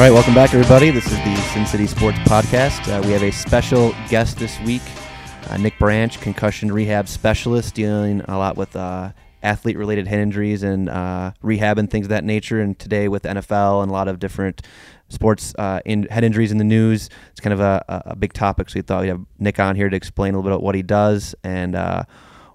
All right, welcome back, everybody. This is the Sin City Sports Podcast. Uh, we have a special guest this week, uh, Nick Branch, concussion rehab specialist, dealing a lot with uh, athlete-related head injuries and uh, rehab and things of that nature. And today, with NFL and a lot of different sports uh, in head injuries in the news, it's kind of a, a big topic. So we thought we'd have Nick on here to explain a little bit about what he does and uh,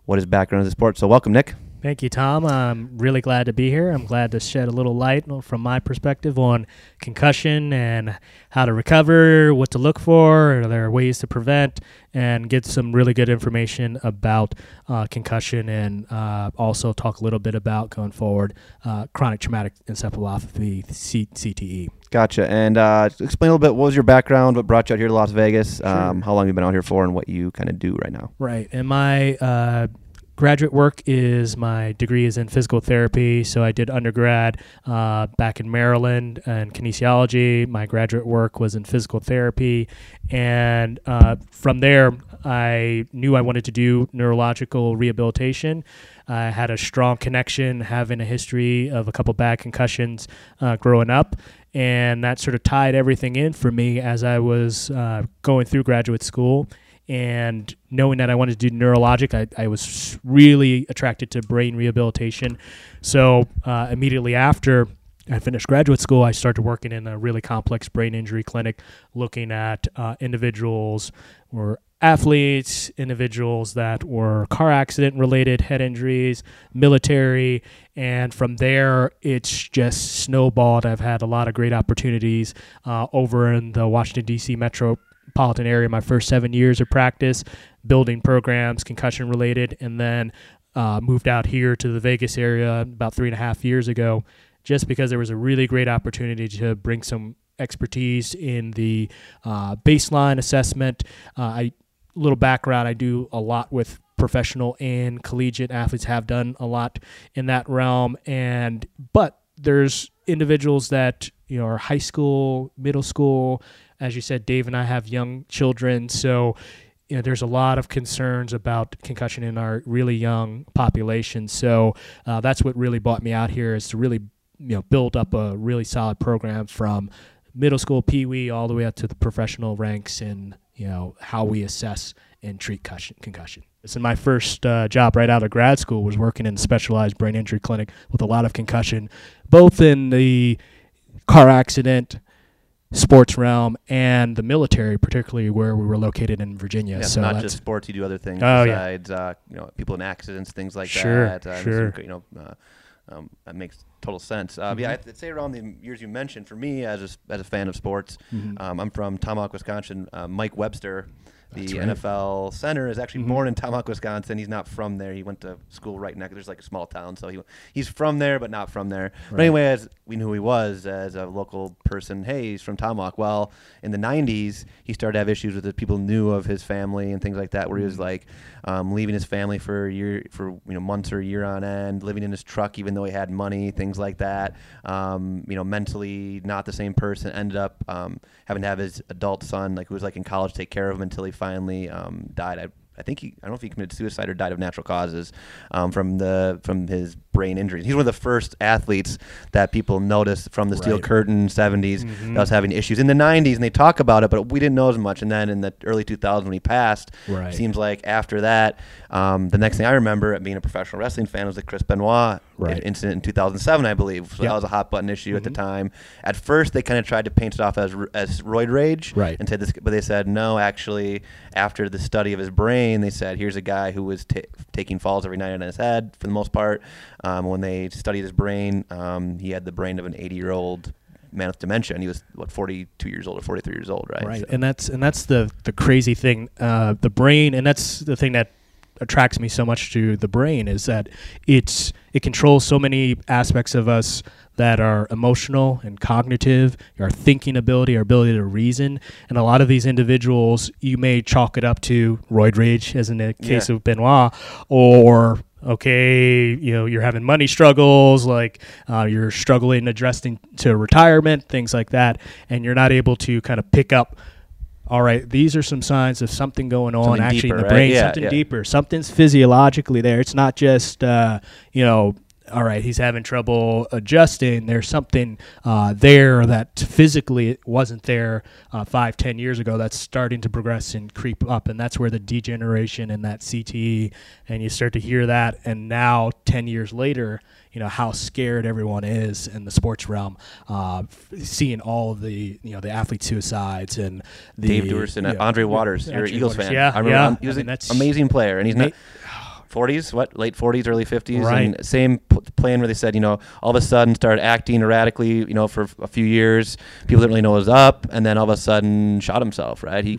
what his background is in sports. So welcome, Nick. Thank you, Tom. I'm really glad to be here. I'm glad to shed a little light from my perspective on concussion and how to recover, what to look for, there are there ways to prevent, and get some really good information about uh, concussion and uh, also talk a little bit about going forward uh, chronic traumatic encephalopathy, C- CTE. Gotcha. And uh, explain a little bit what was your background, what brought you out here to Las Vegas, um, how long you've been out here for, and what you kind of do right now. Right. And my uh, graduate work is my degree is in physical therapy. So I did undergrad uh, back in Maryland and kinesiology. My graduate work was in physical therapy, and uh, from there I knew I wanted to do neurological rehabilitation. I had a strong connection, having a history of a couple bad concussions uh, growing up, and that sort of tied everything in for me as I was uh, going through graduate school and knowing that I wanted to do neurologic, I, I was really attracted to brain rehabilitation. So uh, immediately after I finished graduate school, I started working in a really complex brain injury clinic, looking at uh, individuals or athletes, individuals that were car accident related head injuries, military, and from there it's just snowballed. I've had a lot of great opportunities uh, over in the Washington D.C. metro metropolitan area my first seven years of practice, building programs, concussion related, and then uh, moved out here to the Vegas area about three and a half years ago, just because there was a really great opportunity to bring some expertise in the uh, baseline assessment. Uh, I little background. I do a lot with professional and collegiate athletes. Have done a lot in that realm, and but there's individuals that you know are high school, middle school, as you said, Dave and I have young children, so you know, there's a lot of concerns about concussion in our really young population. So uh, that's what really brought me out here is to really you know build up a really solid program from middle school pee wee all the way up to the professional ranks and you know how we assess and treat concussion. So my first uh, job right out of grad school was working in a specialized brain injury clinic with a lot of concussion, both in the car accident sports realm and the military, particularly where we were located in Virginia. Yeah, so not just sports, you do other things oh, besides, yeah. uh, you know, people in accidents, things like sure, that. Uh, sure. You know, uh, um, that makes total sense. Uh, mm-hmm. Yeah, I'd say around the years you mentioned, for me as a, as a fan of sports, mm-hmm. um, I'm from Tomahawk, Wisconsin. Uh, Mike Webster the right. NFL center is actually mm-hmm. born in Tomahawk, Wisconsin. He's not from there. He went to school right next. There's like a small town, so he he's from there, but not from there. Right. But anyway, as we knew who he was as a local person. Hey, he's from Tomahawk. Well, in the '90s, he started to have issues with it. People knew of his family and things like that, where he was mm-hmm. like um, leaving his family for a year, for you know months or a year on end, living in his truck even though he had money, things like that. Um, you know, mentally not the same person. Ended up um, having to have his adult son, like who was like in college, take care of him until he finally um, died. I, I think he, I don't know if he committed suicide or died of natural causes um, from the from his brain injuries. He's one of the first athletes that people noticed from the Steel right. Curtain 70s mm-hmm. that was having issues in the 90s, and they talk about it, but we didn't know as much. And then in the early 2000s when he passed, right. seems like after that, um, the next thing I remember being a professional wrestling fan was the Chris Benoit right. incident in 2007, I believe. So yep. that was a hot button issue mm-hmm. at the mm-hmm. time. At first, they kind of tried to paint it off as as roid rage, right. and said this, but they said no. Actually, after the study of his brain, they said here's a guy who was t- taking falls every night on his head for the most part. Um, when they studied his brain, um, he had the brain of an 80 year old man with dementia, and he was what 42 years old or 43 years old, right? Right, so. and that's and that's the the crazy thing. Uh, the brain, and that's the thing that attracts me so much to the brain is that it's it controls so many aspects of us that are emotional and cognitive, our thinking ability, our ability to reason. And a lot of these individuals, you may chalk it up to roid rage, as in the case yeah. of Benoit, or okay, you know, you're having money struggles, like uh, you're struggling addressing to retirement, things like that, and you're not able to kind of pick up. All right, these are some signs of something going on something actually deeper, in the brain, right? yeah, something yeah. deeper, something's physiologically there. It's not just uh, you know all right, he's having trouble adjusting. There's something uh, there that physically wasn't there uh, five, ten years ago that's starting to progress and creep up. And that's where the degeneration and that CTE, and you start to hear that. And now, 10 years later, you know how scared everyone is in the sports realm, uh, seeing all of the you know the athlete suicides and the Dave Duerson, yeah, Andre Waters, you're an Eagles Waters. fan. Yeah, I remember yeah. he was I mean, an amazing player, and he's not. Nate- 40s, what late 40s, early 50s, Right. and same p- plan where they said, you know, all of a sudden started acting erratically, you know, for a few years. People didn't really know what was up, and then all of a sudden shot himself. Right? He,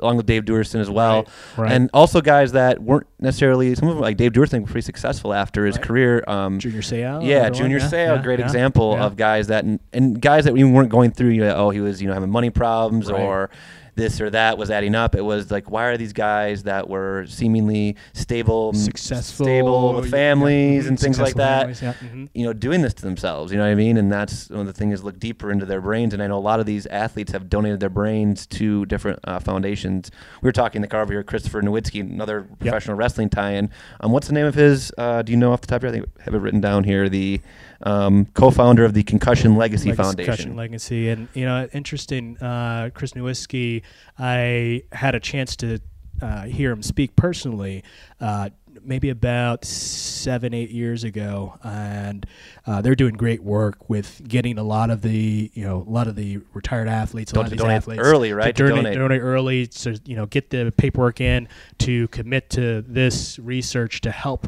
along with Dave Duerson as well, Right, right. and also guys that weren't necessarily some of them like Dave Duerson were pretty successful after his career. Um, Junior Seau. yeah, another one? Junior Yeah, Seau, yeah, great yeah, example of guys that and, and guys that even weren't going through. You know, oh, he was you know having money problems or this or that was adding up. It was like, why are these guys that were seemingly stable, successful, stable with yeah, families mhm, and things like that? families, yeah, mhm. You know, doing this to themselves. You know what I mean? And that's one of the things. Look deeper into their brains. And I know a lot of these athletes have donated their brains to different uh, foundations. We were talking in the car over here, Christopher Nowinski, another professional wrestling tie-in. Um, what's the name of his? Uh, do you know off the top of your head? I think I have it written down here. The um, co-founder of the Concussion Legacy, Legacy- Foundation. Concussion Legacy, and you know, interesting. Uh, Chris Nowinski, I had a chance to uh, hear him speak personally. Uh, Maybe about seven, eight years ago, and uh, they're doing great work with getting a lot of the, you know, a lot of the retired athletes, a lot of these athletes early, right? To To donate, donate. early, so you know, get the paperwork in to commit to this research to help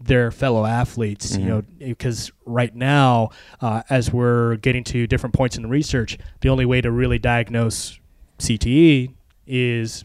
their fellow athletes you Mhm. know because right now uh, as we're getting to different points in the research the only way to really diagnose cte is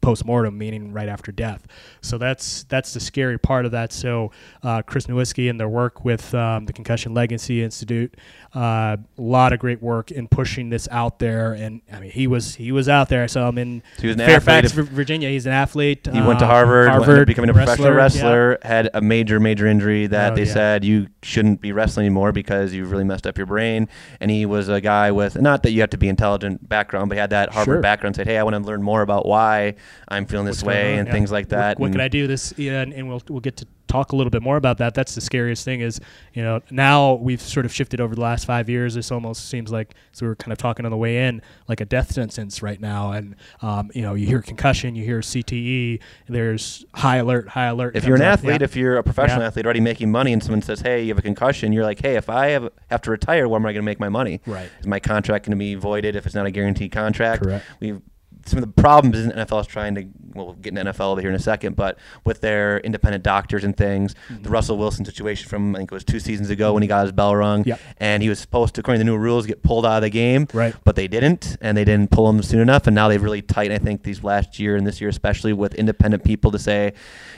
post-mortem meaning right after death. So that's that's the scary part of that. So uh, chris nowinski and their work with um, the concussion legacy institute uh, a lot of great work in pushing this out there and i mean he was he was out there So i saw him in So fairfax athlete. Virginia he's an athlete He went to uh, Harvard, harvard becoming a professional yeah. wrestler, had a major, major injury that Oh, they yeah. said you shouldn't be wrestling anymore because you've really messed up your brain. And he was a guy with, not that you have to be intelligent background, but he had that Harvard Sure. background, said, hey, I want to learn more about why I'm feeling this what's going way on, and yeah. things like that. What, and can I do? This, yeah, and, and we'll we'll get to talk a little bit more about that. That's the scariest thing is, you know, now we've sort of shifted over the last five years. This almost seems like, so we were kind of talking on the way in, like a death sentence right now. And, um, you know, you hear concussion, you hear CTE, there's high alert, high alert. If you're an up. athlete, Yeah. if you're a professional Yeah. athlete already making money, and someone says, "Hey, you have a concussion," you're like, "Hey, if I have, have to retire, where am I going to make my money? Right. Is my contract going to be voided if it's not a guaranteed contract? Correct. We've some of the problems is NFL is trying to. Well, we'll get in NFL over here in a second, but with their independent doctors and things, Mm-hmm. the Russell Wilson situation from I think it was two seasons ago when he got his bell rung, Yep. and he was supposed to, according to the new rules, get pulled out of the game, Right. But they didn't, and they didn't pull him soon enough, and now they've really tightened. I think these last year and this year especially with independent people to say,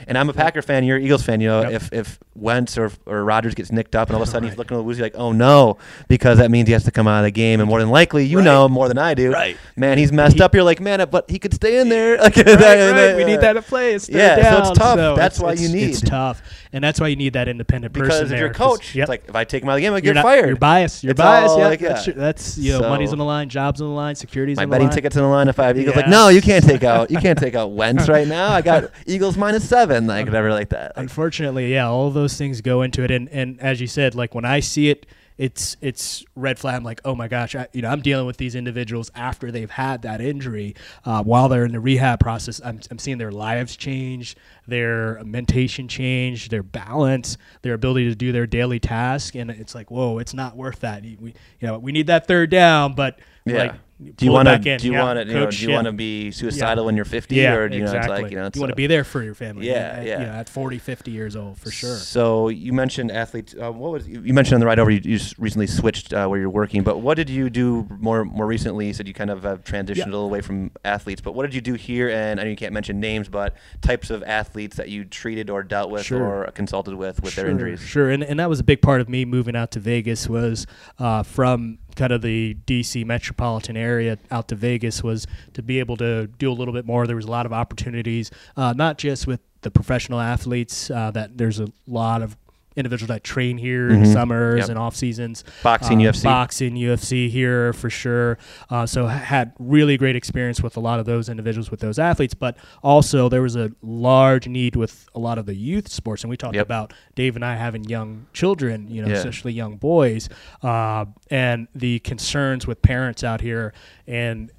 and I'm a Packer fan, you're an Eagles fan. You know, Yep. if if Wentz or or Rodgers gets nicked up, and all of a sudden he's looking a little woozy, like, oh no, because that means he has to come out of the game, and more than likely, you Right. know more than I do, Right. Man, he's messed He- up. You're like, man, but he could stay in there. Like, right, right. We need uh, that at play. It's Yeah, so it's tough. so That's it's- why it's- you It's need- tough, and that's why you need that independent person Because if there, you're a 'cause- coach, yep. it's like if I take him out of the game, I you're get fired. You're biased. You're It's biased. all Yeah, like, that's, yeah. that's you know, money's on the line, jobs on the line, security's My on the betting tickets on the line. If I have Eagles, like, no, you can't take out. You can't take out Wentz right now. I got Eagles minus seven, like uh-huh. whatever, like that. Like, Unfortunately, yeah, all those things go into it, and and as you said, like when I see it, it's it's red flag. I'm like, oh my gosh, I, you know, I'm dealing with these individuals after they've had that injury, uh, while they're in the rehab process. I'm I'm seeing their lives change, their mentation change, their balance, their ability to do their daily task, and it's like, whoa, it's not worth that. We you know we need that third down, but Yeah. like. Do you want to? Do you Yeah, want to? You know, do you yeah. want to be suicidal when you're 50, Yeah, or do you exactly. know, it's like you know, you want to be there for your family. Yeah, at, yeah. You know, at 40, 50 years old, for sure. So you mentioned athletes. Uh, what was you mentioned on the ride over? You, you recently switched uh, where you're working, but what did you do more more recently? You said you kind of have transitioned Yeah. a little away from athletes, but what did you do here? And I know you can't mention names, but types of athletes that you treated or dealt with Sure. or consulted with with their injuries. Sure, and, and that was a big part of me moving out to Vegas was uh, from kind of the DC metropolitan area out to Vegas was to be able to do a little bit more. There was a lot of opportunities, uh, not just with the professional athletes. Uh, that there's a lot of individuals that train here in the Mhm. summers Yep. and off seasons. Boxing, Uh, UFC. boxing, UFC here for sure. Uh, so had really great experience with a lot of those individuals with those athletes, but also there was a large need with a lot of the youth sports, and we talked Yep. about Dave and I having young children, you know, Yeah. especially young boys, uh, and the concerns with parents out here and.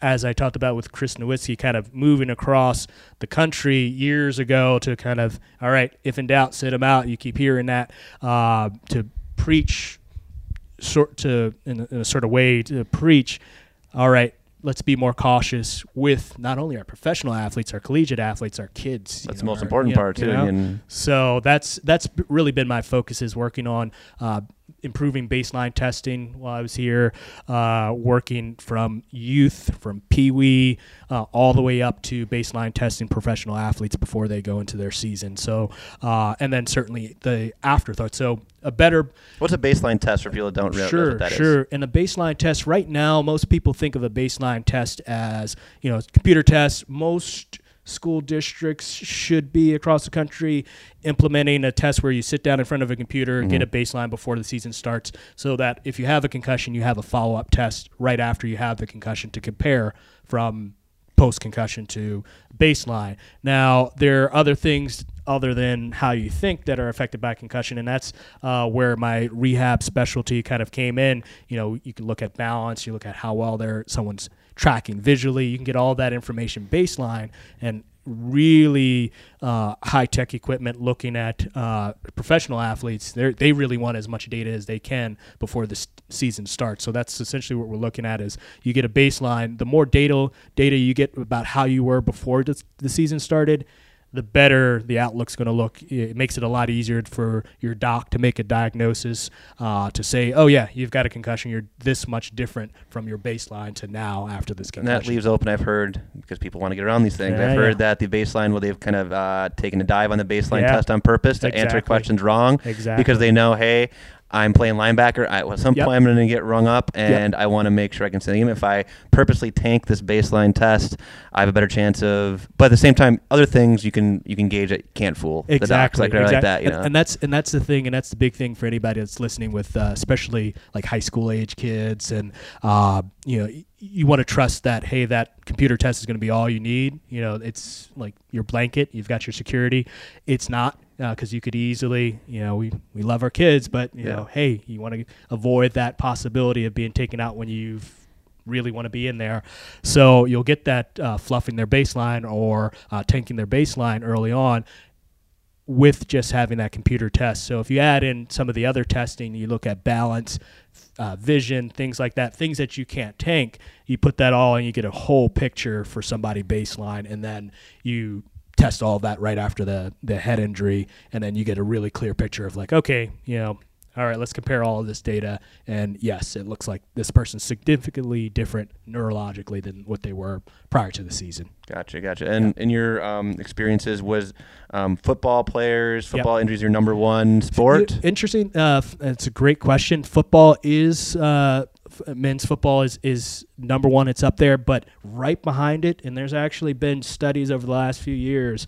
As I talked about with Chris Nowinski, kind of moving across the country years ago to kind of, all right, if in doubt, sit them out. You keep hearing that uh, to preach sort to in a, in a sort of way to preach all right let's be more cautious with not only our professional athletes our collegiate athletes our kids you That's know, the most our- important you know- part you too. know? And so that's that's really been my focus is working on uh, improving baseline testing while I was here, uh, working from youth, from Pee Wee, uh, all the way up to baseline testing professional athletes before they go into their season. So, uh, and then certainly the afterthought. So a better what's a baseline test for people that don't really know sure, what that is? sure. And a baseline test right now, most people think of a baseline test as you know, computer tests. Most school districts should be across the country implementing a test where you sit down in front of a computer, get a Mm-hmm. baseline before the season starts, so that if you have a concussion, you have a follow up test right after you have the concussion to compare from post concussion to baseline. Now, there are other things other than how you think that are affected by concussion, and that's uh, where my rehab specialty kind of came in. You know, you can look at balance, you look at how well they're someone's tracking visually, you can get all that information baseline and really uh, high tech equipment looking at uh, professional athletes. They they really want as much data as they can before the season starts. So that's essentially what we're looking at is you get a baseline. The more data data you get about how you were before the, the season started, the better the outlook's going to look. It makes it a lot easier for your doc to make a diagnosis, uh, to say, oh, yeah, you've got a concussion. You're this much different from your baseline to now after this And concussion. that leaves open. I've heard because people want to get around these things. Yeah, I've heard yeah. that the baseline, well, they've kind of uh, taken a dive on the baseline Yeah. test on purpose to answer questions wrong Exactly. because they know, hey, I'm playing linebacker. I, at some Yep. point, I'm going to get rung up, and I want to make sure I can see him. If I purposely tank this baseline test, I have a better chance of. But at the same time, other things you can you can gauge it can't fool the docs exactly, like, like exact- that. You and, know, and that's and that's the thing, and that's the big thing for anybody that's listening with, uh, especially like high school age kids, and uh, you know, you want to trust that hey, that computer test is going to be all you need. You know, it's like your blanket. You've got your security. It's not because you could easily, you know, we we love our kids, but you Yeah. know, hey, you want to avoid that possibility of being taken out when you've really want to be in there. So you'll get that uh, fluffing their baseline or uh, tanking their baseline early on with just having that computer test. So if you add in some of the other testing, you look at balance, uh, vision, things like that, things that you can't tank, you put that all and you get a whole picture for somebody baseline, and then you test all of that right after the the head injury, and then you get a really clear picture of like, okay, you know. All right, let's compare all of this data. And yes, it looks like this person's significantly different neurologically than what they were prior to the season. Gotcha, gotcha. And in your um, experiences, was um, football players, football injuries your number one sport? Interesting. Uh, it's a great question. Football is uh, men's football is is number one. It's up there, but right behind it, and there's actually been studies over the last few years.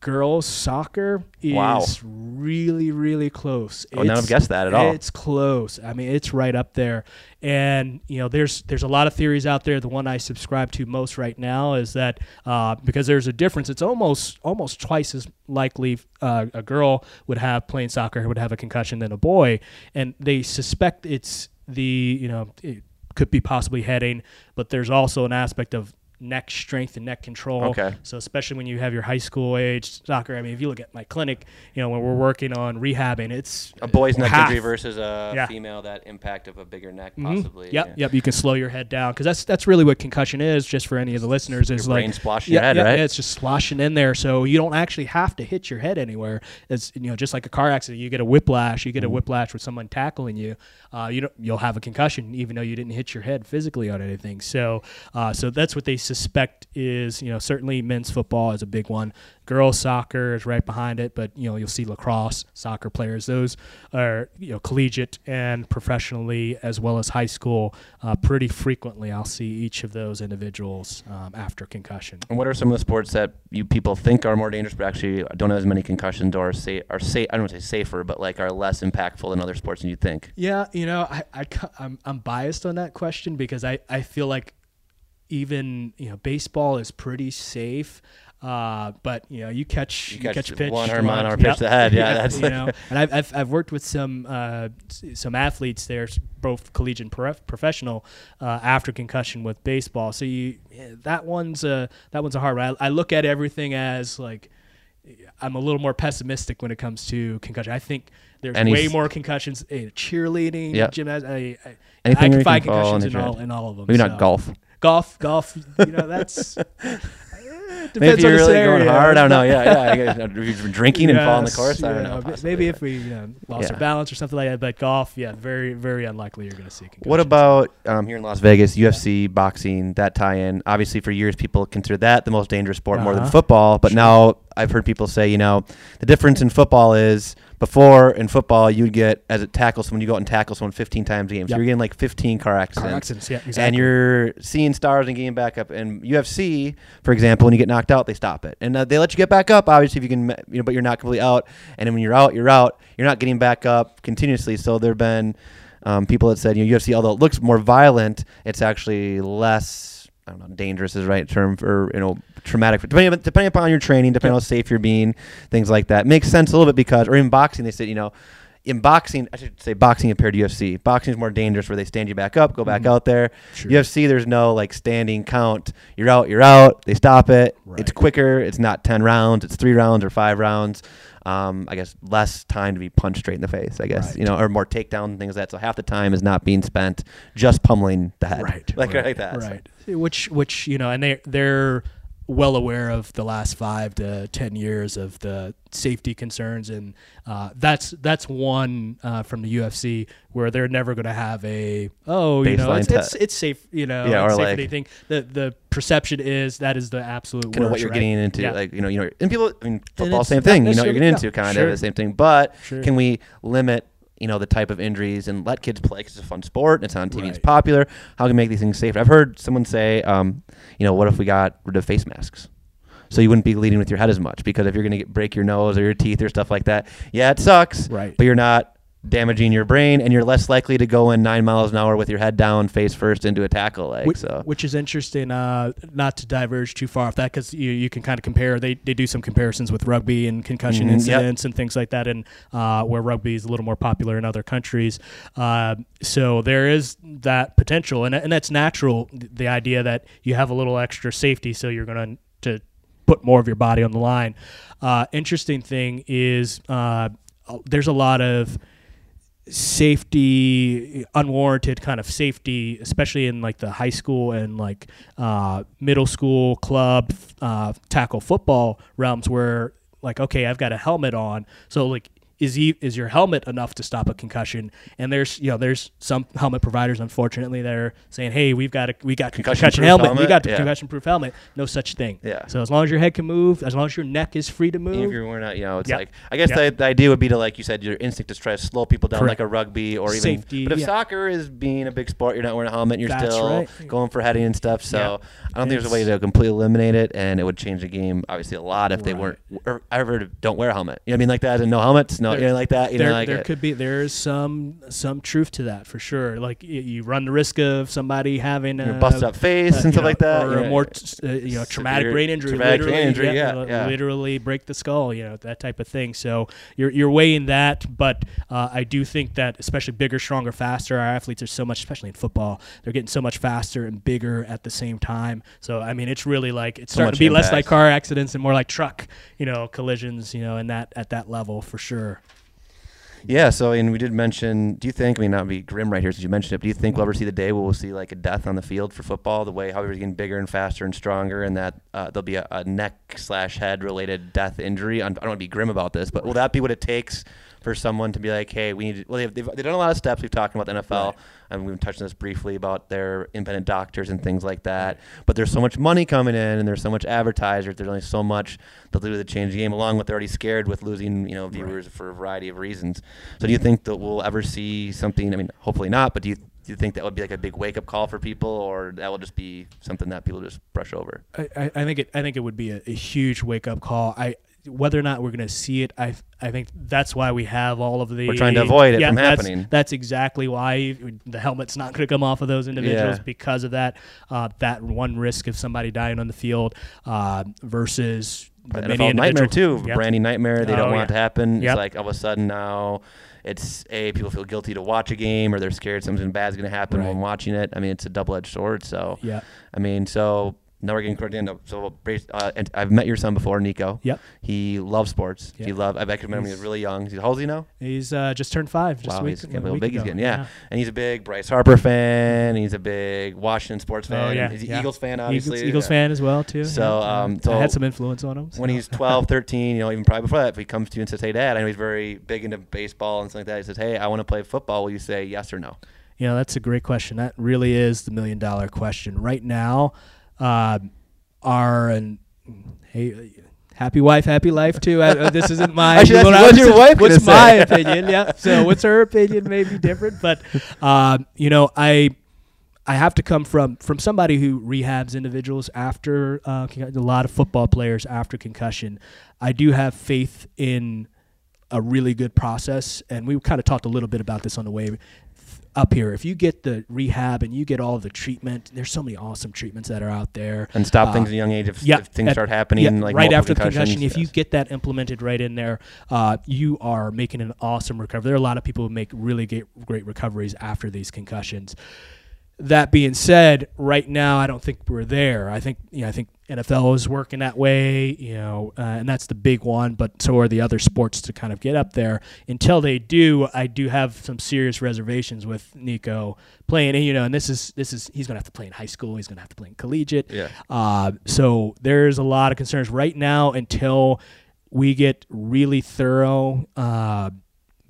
Girls soccer is Wow. really, really close. I would not have It's- guessed that at all. It's close. I mean, it's right up there. And you know, there's there's a lot of theories out there. The one I subscribe to most right now is that uh, because there's a difference, it's almost almost twice as likely uh, a girl would have playing soccer would have a concussion than a boy, and they suspect it's the you know it could be possibly heading, but there's also an aspect of neck strength and neck control. Okay. So especially when you have your high school age soccer, I mean, if you look at my clinic, you know, when we're working on rehabbing, it's a boy's neck half. injury versus a Yeah. female, that impact of a bigger neck, Mhm. possibly. Yep, yeah. yep. You can slow your head down because that's that's really what concussion is. Just for any of the listeners, is Your like brain splashing yeah, your head, yeah, right? yeah, it's just sloshing in there, so you don't actually have to hit your head anywhere. It's you know just like a car accident, you get a whiplash. You get a Mm-hmm. whiplash with someone tackling you. Uh, you don't, you'll have a concussion even though you didn't hit your head physically on anything. So uh, so that's what they suspect is you know certainly men's football is a big one. Girls soccer is right behind it, but you know you'll see lacrosse, soccer players. Those are you know collegiate and professionally as well as high school. Uh, pretty frequently, I'll see each of those individuals um, after concussion. And what are some of the sports that you people think are more dangerous, but actually don't have as many concussions or say are safe? I don't want to say safer, but like are less impactful than other sports than you think. Yeah, you know, I, I I'm, I'm biased on that question because I, I feel like even you know baseball is pretty safe. Uh, but you know, you catch You you catch catch, a pitch, one arm on or pitch yep. the head. Yeah, that's- you know. And I've, I've I've worked with some uh, some athletes there, both collegiate and prof- professional, uh, after concussion with baseball. So you yeah, that one's a that one's a hard one. I, I look at everything as like. I'm a little more pessimistic when it comes to concussion. I think there's Any way more concussions in cheerleading, Yep. gymnastics. I, I, Anything I can find concussions and in all in all of them. Maybe so. not golf. Golf, golf. You know, that's eh, depends Maybe you're really scenario. going hard. I don't know. Yeah, yeah. If you're drinking and falling the Yes, course. I don't know. possibly, Maybe but- if we you know, lost Yeah. our balance or something like that. But golf, yeah, very very unlikely you're going to see. Concussions. What about um, here in Las Vegas, UFC, boxing, that tie-in? Obviously, for years, people consider that the most dangerous sport more than Uh-huh. football. But now I've heard people say, you know, the difference in football is before in football you'd get as a tackle someone, you go out and tackle someone 15 times a game, so Yep. you're getting like 15 car accidents. car accidents? Yeah, exactly. And you're seeing stars and getting back up. And UFC, for example, when you get knocked out, they stop it, and uh, they let you get back up. Obviously, if you can, you know, but you're not completely out. And then when you're out, you're out. You're not getting back up continuously. So there've been um, people that said, you know, UFC, although it looks more violent, it's actually less. I don't know, dangerous is the right term for you know traumatic. Depending depending upon your training, depending on how safe you're being, things like that makes sense a little bit because, or in boxing, they said, you know, in boxing, I should say boxing compared to UFC. Boxing is more dangerous where they stand you back up, go back Mhm. out there. Sure. UFC, there's no like standing count. You're out, you're out. They stop it. It's quicker. It's not 10 rounds. It's three rounds or five rounds. Um, I guess less time to be punched straight in the face, I guess, Right. you know, or more takedown and things like that. So half the time is not being spent just pummeling the head. right, Like, right, like that. So- right. Which which you know, and they they're well aware of the last five to ten years of the safety concerns, and uh, that's that's one uh, from the UFC where they're never going to have a oh you know it's, it's it's safe you know Yeah, it's or safe like- anything. The the perception is that is the absolute kind of what you're right? getting into, Yeah. like you know, you know, and people, I mean, football, same thing. You know, what you're getting into kind sure. of the same thing. But Sure. can we limit, you know, the type of injuries and let kids play because it's a fun sport. and It's on TV. And it's popular. How can we make these things safer? I've heard someone say, um, you know, what if we got rid of face masks? So you wouldn't be leading with your head as much because if you're going to break your nose or your teeth or stuff like that, yeah, it sucks. Right. But you're not damaging your brain, and you're less likely to go in nine miles an hour with your head down, face first into a tackle leg. Which, so which is interesting. Uh, not to diverge too far off that, because you, you can kind of compare. They, they do some comparisons with rugby and concussion Mhm, yep. incidents and things like that, and uh, where rugby is a little more popular in other countries. Uh, so there is that potential, and and that's natural. The idea that you have a little extra safety, so you're going to put more of your body on the line. Uh, interesting thing is uh, there's a lot of safety unwarranted kind of safety especially in like the high school and like uh, middle school club uh, tackle football realms where like okay i've got a helmet on. So like is he, is your helmet enough to stop a concussion? And there's you know there's some helmet providers unfortunately that are saying hey we've got a we got concussion, Concussion-proof helmet, we got the Yeah. concussion proof helmet no such thing Yeah. so as long as your head can move as long as your neck is free to Even if move you're out, you know, it's Yep. like I guess Yep. the, the idea would be to like you said, your instinct is try to slow people down Correct. like a rugby or even. Safety, but if yeah. soccer is being a big sport, you're not wearing a helmet, you're That's still right. going for heading and stuff. So Yeah. I don't think there's a way to completely eliminate it, and it would change the game obviously a lot if they weren't. Or I don't wear a helmet. You know what I mean? Like that, and no helmets, no, There- know, like that. You there, know, like there it. could be there's some some truth to that for sure. Like you run the risk of somebody having a busted up face uh, and stuff know, like that, or you a more uh, you know traumatic brain injury, traumatic brain literally, injury, yeah, yeah. literally break the skull, you know that type of thing. So you're you're weighing that, but uh, I do think that especially bigger, stronger, faster, our athletes are so much, especially in football, they're getting so much faster and bigger at the same time. So I mean, it's really like it's So starting to be less like car accidents and more like truck, you know, collisions, you know, and that at that level for sure. Yeah, so and we did mention. Do you think? I mean, not be grim right here since you mentioned it. But do you think we'll ever see the day where we'll see like a death on the field for football? The way how everybody's getting bigger and faster and stronger, and that uh, there'll be a, a neck slash head related death injury. I don't want to be grim about this, but will that be what it takes for someone to be like, hey, we need. To, well, they've, they've, they've done a lot of steps. We've talked about the NFL, Right. and we've touched on this briefly about their independent doctors and things like that. But there's so much money coming in, and there's so much advertisers. There's only so much that they'll do to change the game. Along with they're already scared with losing, you know, viewers for a variety of reasons. So do you think that we'll ever see something? I mean, hopefully not. But do you do you think that would be like a big wake up call for people, or that will just be something that people just brush over? I, I I think it. I think it would be a, a huge wake up call. I whether or not we're going to see it. I I think that's why we have all of the. We're trying to avoid it yeah, from that's- happening. That's exactly why the helmet's not going to come off of those individuals Yeah. because of that. Uh, that one risk of somebody dying on the field uh, versus the But many nightmare too. Yep. Branding nightmare. They don't Oh, want yeah. it to happen. Yep. It's like all of a sudden now, it's a people feel guilty to watch a game, or they're scared something bad's going to happen Right. when watching it. I mean, it's a double edged sword. So Yeah. I mean, so now we're getting end. Of, so Brace- uh, and I've met your son before, Nico. Yep. He loves sports. He Yeah. loved. I've actually met him when he was really young. He's, how old is he now? He's uh, just turned five. Just wow, a week, he's a week big he's getting. Yeah. and he's a big Bryce Harper fan. He's a big Washington sports fan. Oh, yeah, He's an yeah. Eagles fan, obviously. Eagles Yeah. fan as well too. So, yeah. um, I had some influence on him. when he's 12, 13, you know, even probably before that, if he comes to you and says, "Hey, Dad," I know he's very big into baseball and stuff like that. He says, "Hey, I want to play football." Will you say yes or no? You know, that's a great question. That really is the million dollar question. Right now, uh, our and hey, happy wife, happy life too. Uh, this isn't my. I should ask what you, I what's your wife What's my opinion? Yeah. So what's her opinion? May be different, but um, you know, I. I have to come from from somebody who rehabs individuals after uh, a lot of football players after concussion. I do have faith in a really good process, and we kind of talked a little bit about this on the way up here. If you get the rehab and you get all the treatment, there's so many awesome treatments that are out there. And stop Uh, things at a young age if, yeah, if things at- start happening, yeah, like right after the concussion. If you get that implemented right in there, uh, you are making an awesome recovery. There are a lot of people who make really great, great recoveries after these concussions. That being said, right now I don't think we're there. I think you know, I think NFL is working that way, you know, uh, and that's the big one. But so are the other sports to kind of get up there. Until they do, I do have some serious reservations with Nico playing. And you know, and this is this is he's going to have to play in high school. He's going to have to play in collegiate. Yeah. Uh, so there's a lot of concerns right now until we get really thorough uh,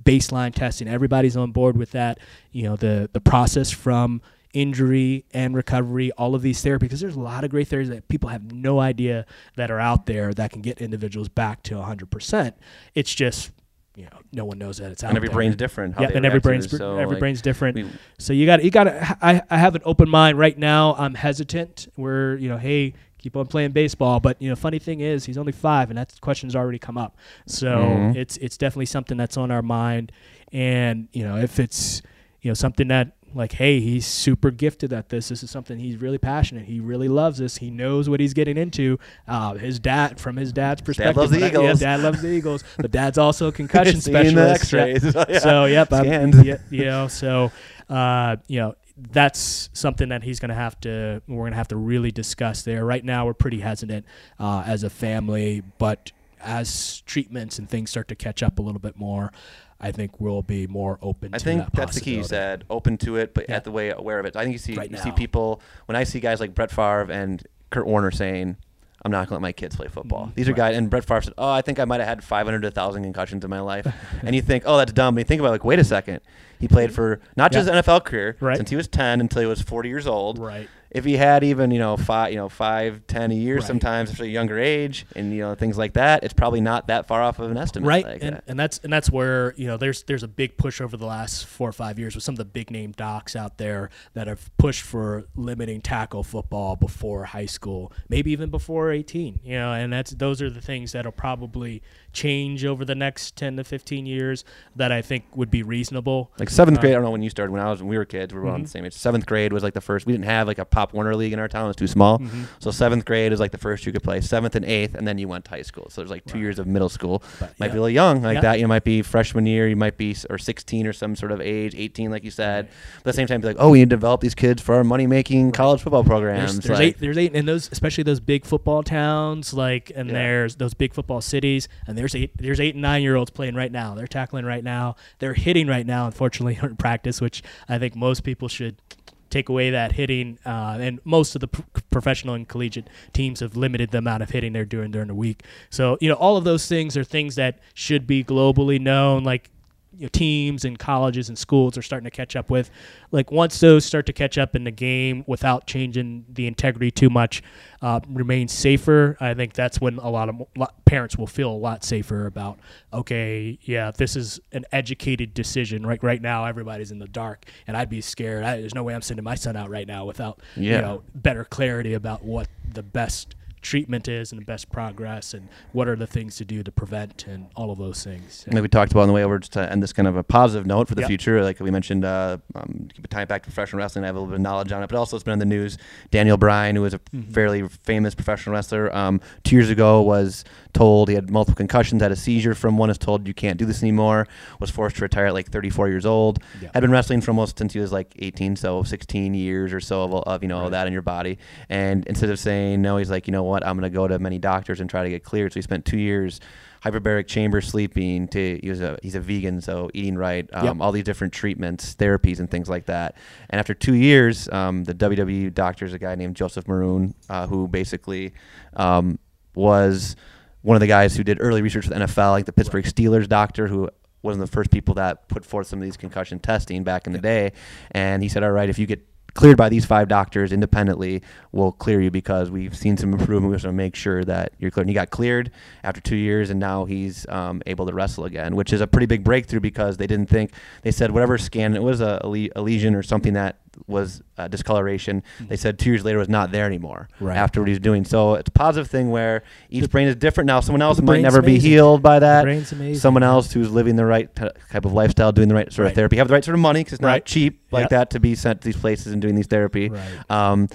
baseline testing. Everybody's on board with that. You know, the the process from injury and recovery, all of these therapies, because there's a lot of great therapies that people have no idea that are out there that can get individuals back to 100%. It's just, you know, no one knows that it's out and every there. brain's different. Yeah, and every brain's. So, every like, brain's different. we- So you got you got. I I have an open mind right now. I'm hesitant. We're you know, hey, keep on playing baseball. But you know, funny thing is, he's only five, and that question's already come up. So Mhm. it's it's definitely something that's on our mind. And you know, if it's you know something that like, hey, he's super gifted at this. This is something he's really passionate. He really loves this. He knows what he's getting into. Uh, his dad, from his dad's perspective, dad loves the Eagles. yeah, dad loves the Eagles. But dad's also a concussion specialist. Yeah. X-rays. Yeah. So yep, yeah, you know, so uh, you know that's something that he's going to have to we're going to have to really discuss there. Right now, we're pretty hesitant uh, as a family, but as treatments and things start to catch up a little bit more, I think we'll be more open. To it. I think that that's the key. You said open to it, but Yeah. at the way aware of it. I think you see Right you see people when I see guys like Brett Favre and Kurt Warner saying, "I'm not going to let my kids play football." Mhm. These are Right. guys, and Brett Favre said, "Oh, I think I might have had 500 to 1,000 concussions in my life," and you think, "Oh, that's dumb." But you think about it, like, wait a second. He played for not just Yeah. NFL career Right. since he was 10 until he was 40 years old. right. If he had even you know five, you know five, ten a year, Right. sometimes at a younger age, and you know things like that, it's probably not that far off of an estimate. right like and, that. and that's and that's where you know there's there's a big push over the last four or five years with some of the big name docs out there that have pushed for limiting tackle football before high school maybe even before 18 you know and that's those are the things that'll probably change over the next 10 to 15 years that i think would be reasonable Like seventh Uh, grade, I don't know when you started. When I was when we were kids, we were on the same age. Seventh grade was like the first. We didn't have like a Pop Warner league in our town; it was too small. Mhm. So seventh grade is like the first you could play. Seventh and eighth, and then you went to high school. So there's like two Right. years of middle school. But, Might yeah. be a little young like Yeah. that. You might be freshman year. You might be or 16 or some sort of age, 18 like you said. But at the same time, be like, oh, we need to develop these kids for our money making college football programs. There's, there's like, eight. There's eight, and those, especially those big football towns, like, and Yeah. there's those big football cities, and there's eight. There's eight and nine year olds playing right now. They're tackling right now. They're hitting right now. Unfortunately, in practice, which I think most people should take away that hitting. Uh, and most of the pro- professional and collegiate teams have limited the amount of hitting they're doing during the week. So you know, all of those things are things that should be globally known. Like you know, teams and colleges and schools are starting to catch up with. Like once those start to catch up in the game without changing the integrity too much, uh, remain safer. I think that's when a lot of lot, parents will feel a lot safer about. Okay, yeah, this is an educated decision. Right, right now everybody's in the dark, and I'd be scared. I, there's no way I'm sending my son out right now without Yeah. you know better clarity about what the best treatment is and the best progress and what are the things to do to prevent and all of those things. like we talked about on the way over, just to end this kind of a positive note for the Yep. future. Like we mentioned, uh, um, tying back to professional wrestling. I have a little bit of knowledge on it, but also it's been in the news. Daniel Bryan, who is a Mm-hmm. fairly famous professional wrestler, um, two years ago was told he had multiple concussions, had a seizure from one. Is told you can't do this anymore. Was forced to retire at like 34 years old. Yeah. Had been wrestling for almost since he was like 18, so 16 years or so of, of you know Right. that in your body. And instead of saying no, he's like, you know what, I'm gonna go to many doctors and try to get cleared. So he spent two years hyperbaric chamber sleeping. To he was a he's a vegan so eating right um, Yep. all these different treatments therapies and things like that. And after two years um, the WWE doctor is a guy named Joseph Maroon uh, who basically um, was one of the guys who did early research with NFL like the Pittsburgh Steelers doctor who was one of the first people that put forth some of these concussion testing back in the day. And he said all right if you get cleared by these five doctors independently will clear you because we've seen some improvement. We just want to make sure that you're cleared. And he got cleared after two years, and now he's um, able to wrestle again, which is a pretty big breakthrough because they didn't think they said whatever scan it was a, a lesion or something that was uh, discoloration. They said two years later was not there anymore Right. after what he's doing. So it's a positive thing where each brain is different. Now someone else might never be healed by that. amazing, Someone else who's living the right t- type of lifestyle, doing the right sort Right. of therapy, have the right sort of money because it's not cheap like Yep. that to be sent to these places and doing these therapy. Right. Um,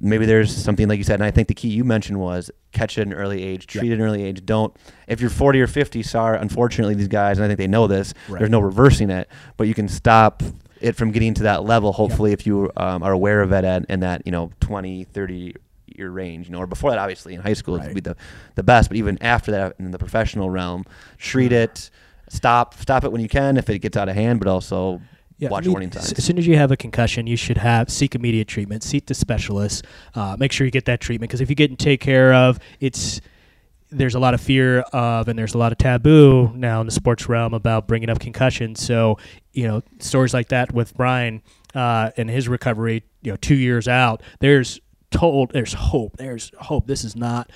maybe there's something like you said, and I think the key you mentioned was catch it at an early age, treat it at an early age. Don't if you're 40 or 50. Sorry, unfortunately, these guys, and I think they know this. Right. There's no reversing it, but you can stop it from getting to that level. Hopefully, if you um, are aware of it at in that you know 20, 30 year range, you know, or before that, obviously in high school it would be the the best, but even after that in the professional realm, treat it. Stop, stop it when you can if it gets out of hand, but also Yeah, watch I mean, warning signs. As soon as you have a concussion, you should have seek immediate treatment. Seek the specialist. Uh, make sure you get that treatment because if you get and take care of, it's there's a lot of fear of and there's a lot of taboo now in the sports realm about bringing up concussions. So you know stories like that with Bryan uh, and his recovery. You know, two years out, there's told there's hope. There's hope. This is not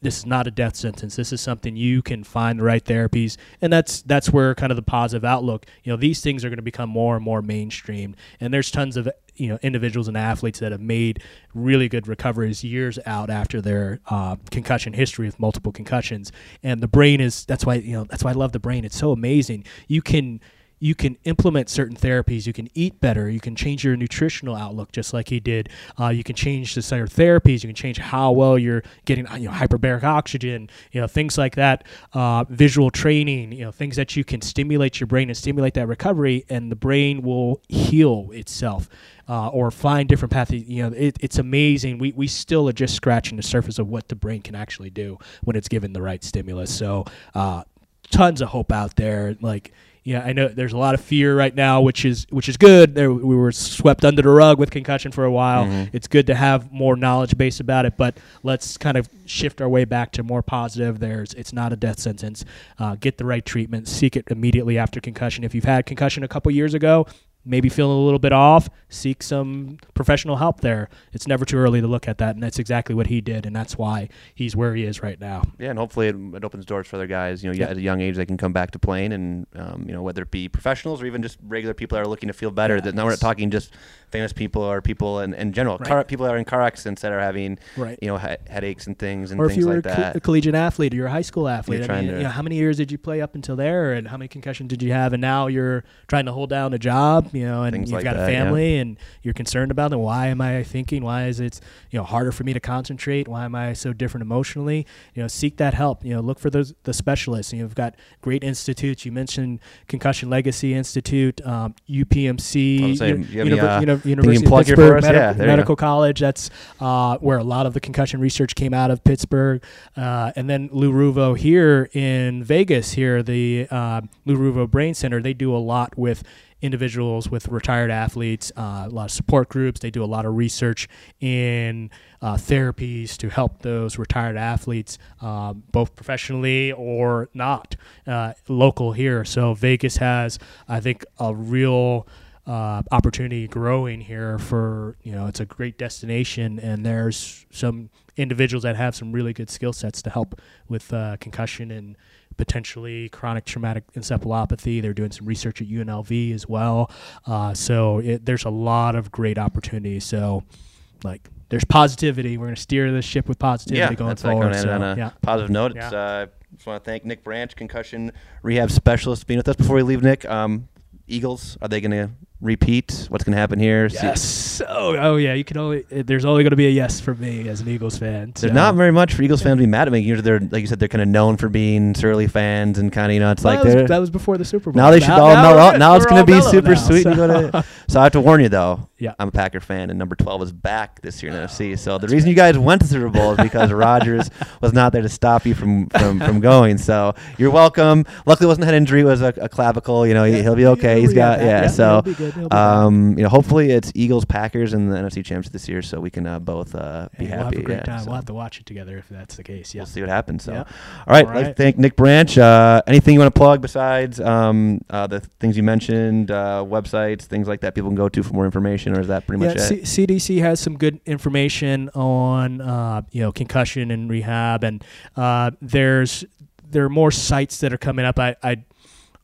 this is not a death sentence. This is something you can find the right therapies. And that's that's where kind of the positive outlook you know these things are going to become more and more mainstream. And there's tons of you know individuals and athletes that have made really good recoveries years out after their uh, concussion history with multiple concussions. And the brain is that's why you know that's why I love the brain. It's so amazing. You can you can implement certain therapies. You can eat better. You can change your nutritional outlook, just like he did. Uh, you can change the certain therapies. You can change how well you're getting, you know, hyperbaric oxygen. You know, things like that. Uh, visual training. You know, things that you can stimulate your brain and stimulate that recovery, and the brain will heal itself. Uh, or find different paths. You know, it, it's amazing. We, we still are just scratching the surface of what the brain can actually do when it's given the right stimulus. So, uh, tons of hope out there. Like, yeah, I know there's a lot of fear right now, which is which is good. There, we were swept under the rug with concussion for a while. Mhm. It's good to have more knowledge base about it, but let's kind of shift our way back to more positive. There's it's not a death sentence. Uh, get the right treatment. Seek it immediately after concussion. If you've had concussion a couple years ago, maybe feeling a little bit off, seek some professional help there. It's never too early to look at that, and that's exactly what he did, and that's why he's where he is right now. Yeah, and hopefully it, it opens doors for other guys. You know, Yeah. at a young age they can come back to playing, and um, you know whether it be professionals or even just regular people that are looking to feel better. Yeah, that now we're not talking just famous people or people in, in general. Right. Car, people that are in car accidents that are having Right. you know he- headaches and things and or if you were like a, co- a collegiate athlete or you're a high school athlete, I mean, to- you know, how many years did you play up until there, and how many concussions did you have, and now you're trying to hold down a job, you know, and Things you've like got that, a yeah. family, and you're concerned about them. Why am I thinking? Why is it, you know, harder for me to concentrate? Why am I so different emotionally? You know, seek that help. You know, look for those the specialists. You've got great institutes. You mentioned Concussion Legacy Institute, um, UPMC, saying, you have uh, Uni- University of Pittsburgh? Medi- Yeah. Medical College. That's uh, where a lot of the concussion research came out of Pittsburgh, uh, and then Lou Ruvo here in Vegas. Here, the uh, Lou Ruvo Brain Center, they do a lot with individuals with retired athletes, uh, a lot of support groups. They do a lot of research in uh, therapies to help those retired athletes, um, both professionally or not, uh, local here. So Vegas has, I think, a real uh, opportunity growing here for you know it's a great destination and there's some individuals that have some really good skill sets to help with uh, concussion and potentially chronic traumatic encephalopathy. They're doing some research at UNLV as well. Uh, so it, there's a lot of great opportunities. So like there's positivity. We're going to steer the ship with positivity yeah, going that's forward. Like so, on a yeah. positive note. Yeah. It's, uh, just want to thank Nick Branch, concussion rehab specialist, being with us. Before we leave, Nick, um, Eagles are they going to repeat? What's going to happen here? Yes. Oh, oh yeah. You can only. uh, There's only going to be a yes for me as an Eagles fan. There's not very much for Eagles fans to be mad at me. Usually, they're like you said, they're kind of known for being surly fans and kind of you know it's Well, like that, was, that was before the Super Bowl. now they should all now mellow we're out. good. Now it's going to be super now, sweet. so- to, so I have to warn you though. Yeah. I'm a Packer fan, and number 12 is back this year in the NFC. So the reason you guys went to the Super Bowl is because Rodgers was not there to stop you from from, from going. So you're welcome. Luckily, it wasn't a head injury. It was a, a clavicle. You know, he, will be okay. He's got yeah. so. Good. He'll be. Um, you know, hopefully it's Eagles Packers in the NFC Championship this year, so we can uh, both uh, be Hey, we'll happy. have a great yeah, time. so We'll have to watch it together if that's the case. Yeah. We'll see what happens. So, Yeah. all right, All like right. thank Nick Branch. Uh, anything you want to plug besides um, uh, the things you mentioned, uh, websites, things like that, people can go to for more information, or is that pretty Yeah, much it? C- CDC has some good information on uh, you know concussion and rehab, and uh, there's there are more sites that are coming up. I, I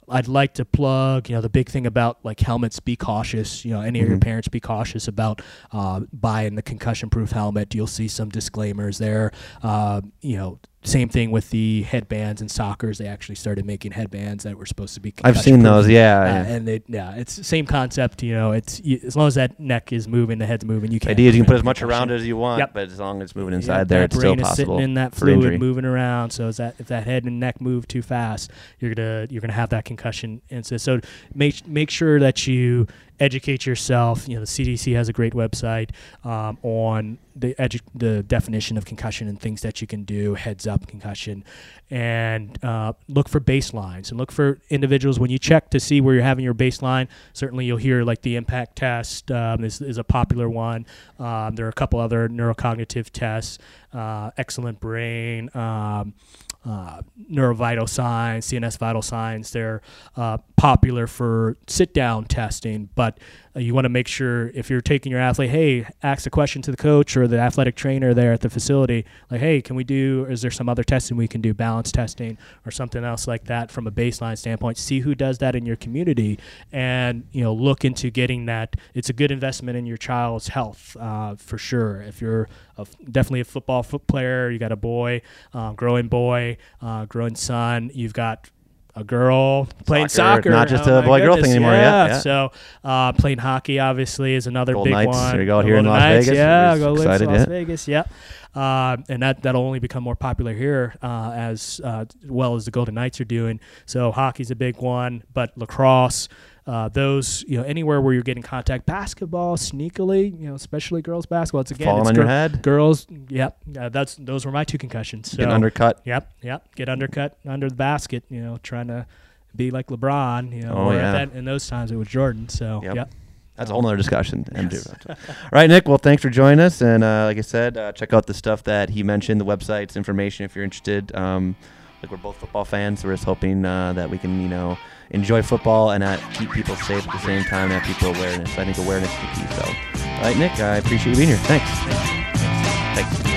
I'd like to plug, you know, the big thing about like helmets. Be cautious. You know, any of your Mhm. parents be cautious about uh, buying the concussion-proof helmet. You'll see some disclaimers there. Uh, you know, same thing with the headbands and soccers. They actually started making headbands that were supposed to be. I've seen those. Yeah, Uh, yeah. and they, yeah, it's the same concept. You know, it's you, as long as that neck is moving, the head's moving. You can. idea is you can put as much around it as you want, Yep. but as long as it's moving Yeah, inside there, it's still brain is possible. sitting in that fluid injury. moving around. So is that if that head and neck move too fast, you're gonna you're gonna have that concussion incident. So make make sure that you educate yourself. You know, the CDC has a great website um, on the edu- the definition of concussion and things that you can do. Heads up concussion, and uh, look for baselines and look for individuals when you check to see where you're having your baseline. Certainly, you'll hear like the impact test um, is, is a popular one. Um, there are a couple other neurocognitive tests, uh, XLNTbrain. Uh, neurovital signs, CNS vital signs, they're uh, popular for sit down testing, but uh, you want to make sure if you're taking your athlete, hey, ask a question to the coach or the athletic trainer there at the facility, like, hey, can we do, is there some other testing we can do, balance testing or something else like that from a baseline standpoint? See who does that in your community and, you know, look into getting that. It's a good investment in your child's health uh, for sure. If you're a definitely a football foot player, you got a boy, uh, growing boy, uh, growing son, you've got a girl playing Soccer, soccer, not just Oh a my boy-girl thing anymore, yeah, yeah. So uh, playing hockey obviously is another big Knights, one. there you go, here in Las Knights, Vegas. Yeah, go Lynx, excited, Las yeah. Vegas. Yeah. Uh, and that that'll only become more popular here uh, as uh, well as the Golden Knights are doing. So hockey's a big one, but lacrosse, uh, those you know anywhere where you're getting contact, basketball sneakily, you know especially girls basketball. It's again Falling it's on gir- your head, girls. Yep, uh, that's those were my two concussions. So getting undercut. Yep, yep. Get undercut under the basket. You know, trying to be like LeBron. You know, Oh, yeah. that, in those times it was Jordan. So Yep. yep. That's a whole nother discussion. Yes. All right, Nick. Well, thanks for joining us. And uh, like I said, uh, check out the stuff that he mentioned, the websites, information if you're interested. Um, like we're both football fans, so we're just hoping uh, that we can, you know, enjoy football and uh, keep people safe at the same time and have people awareness. I think awareness is the key. So, all right, Nick, I appreciate you being here. Thanks. Thanks. Thanks.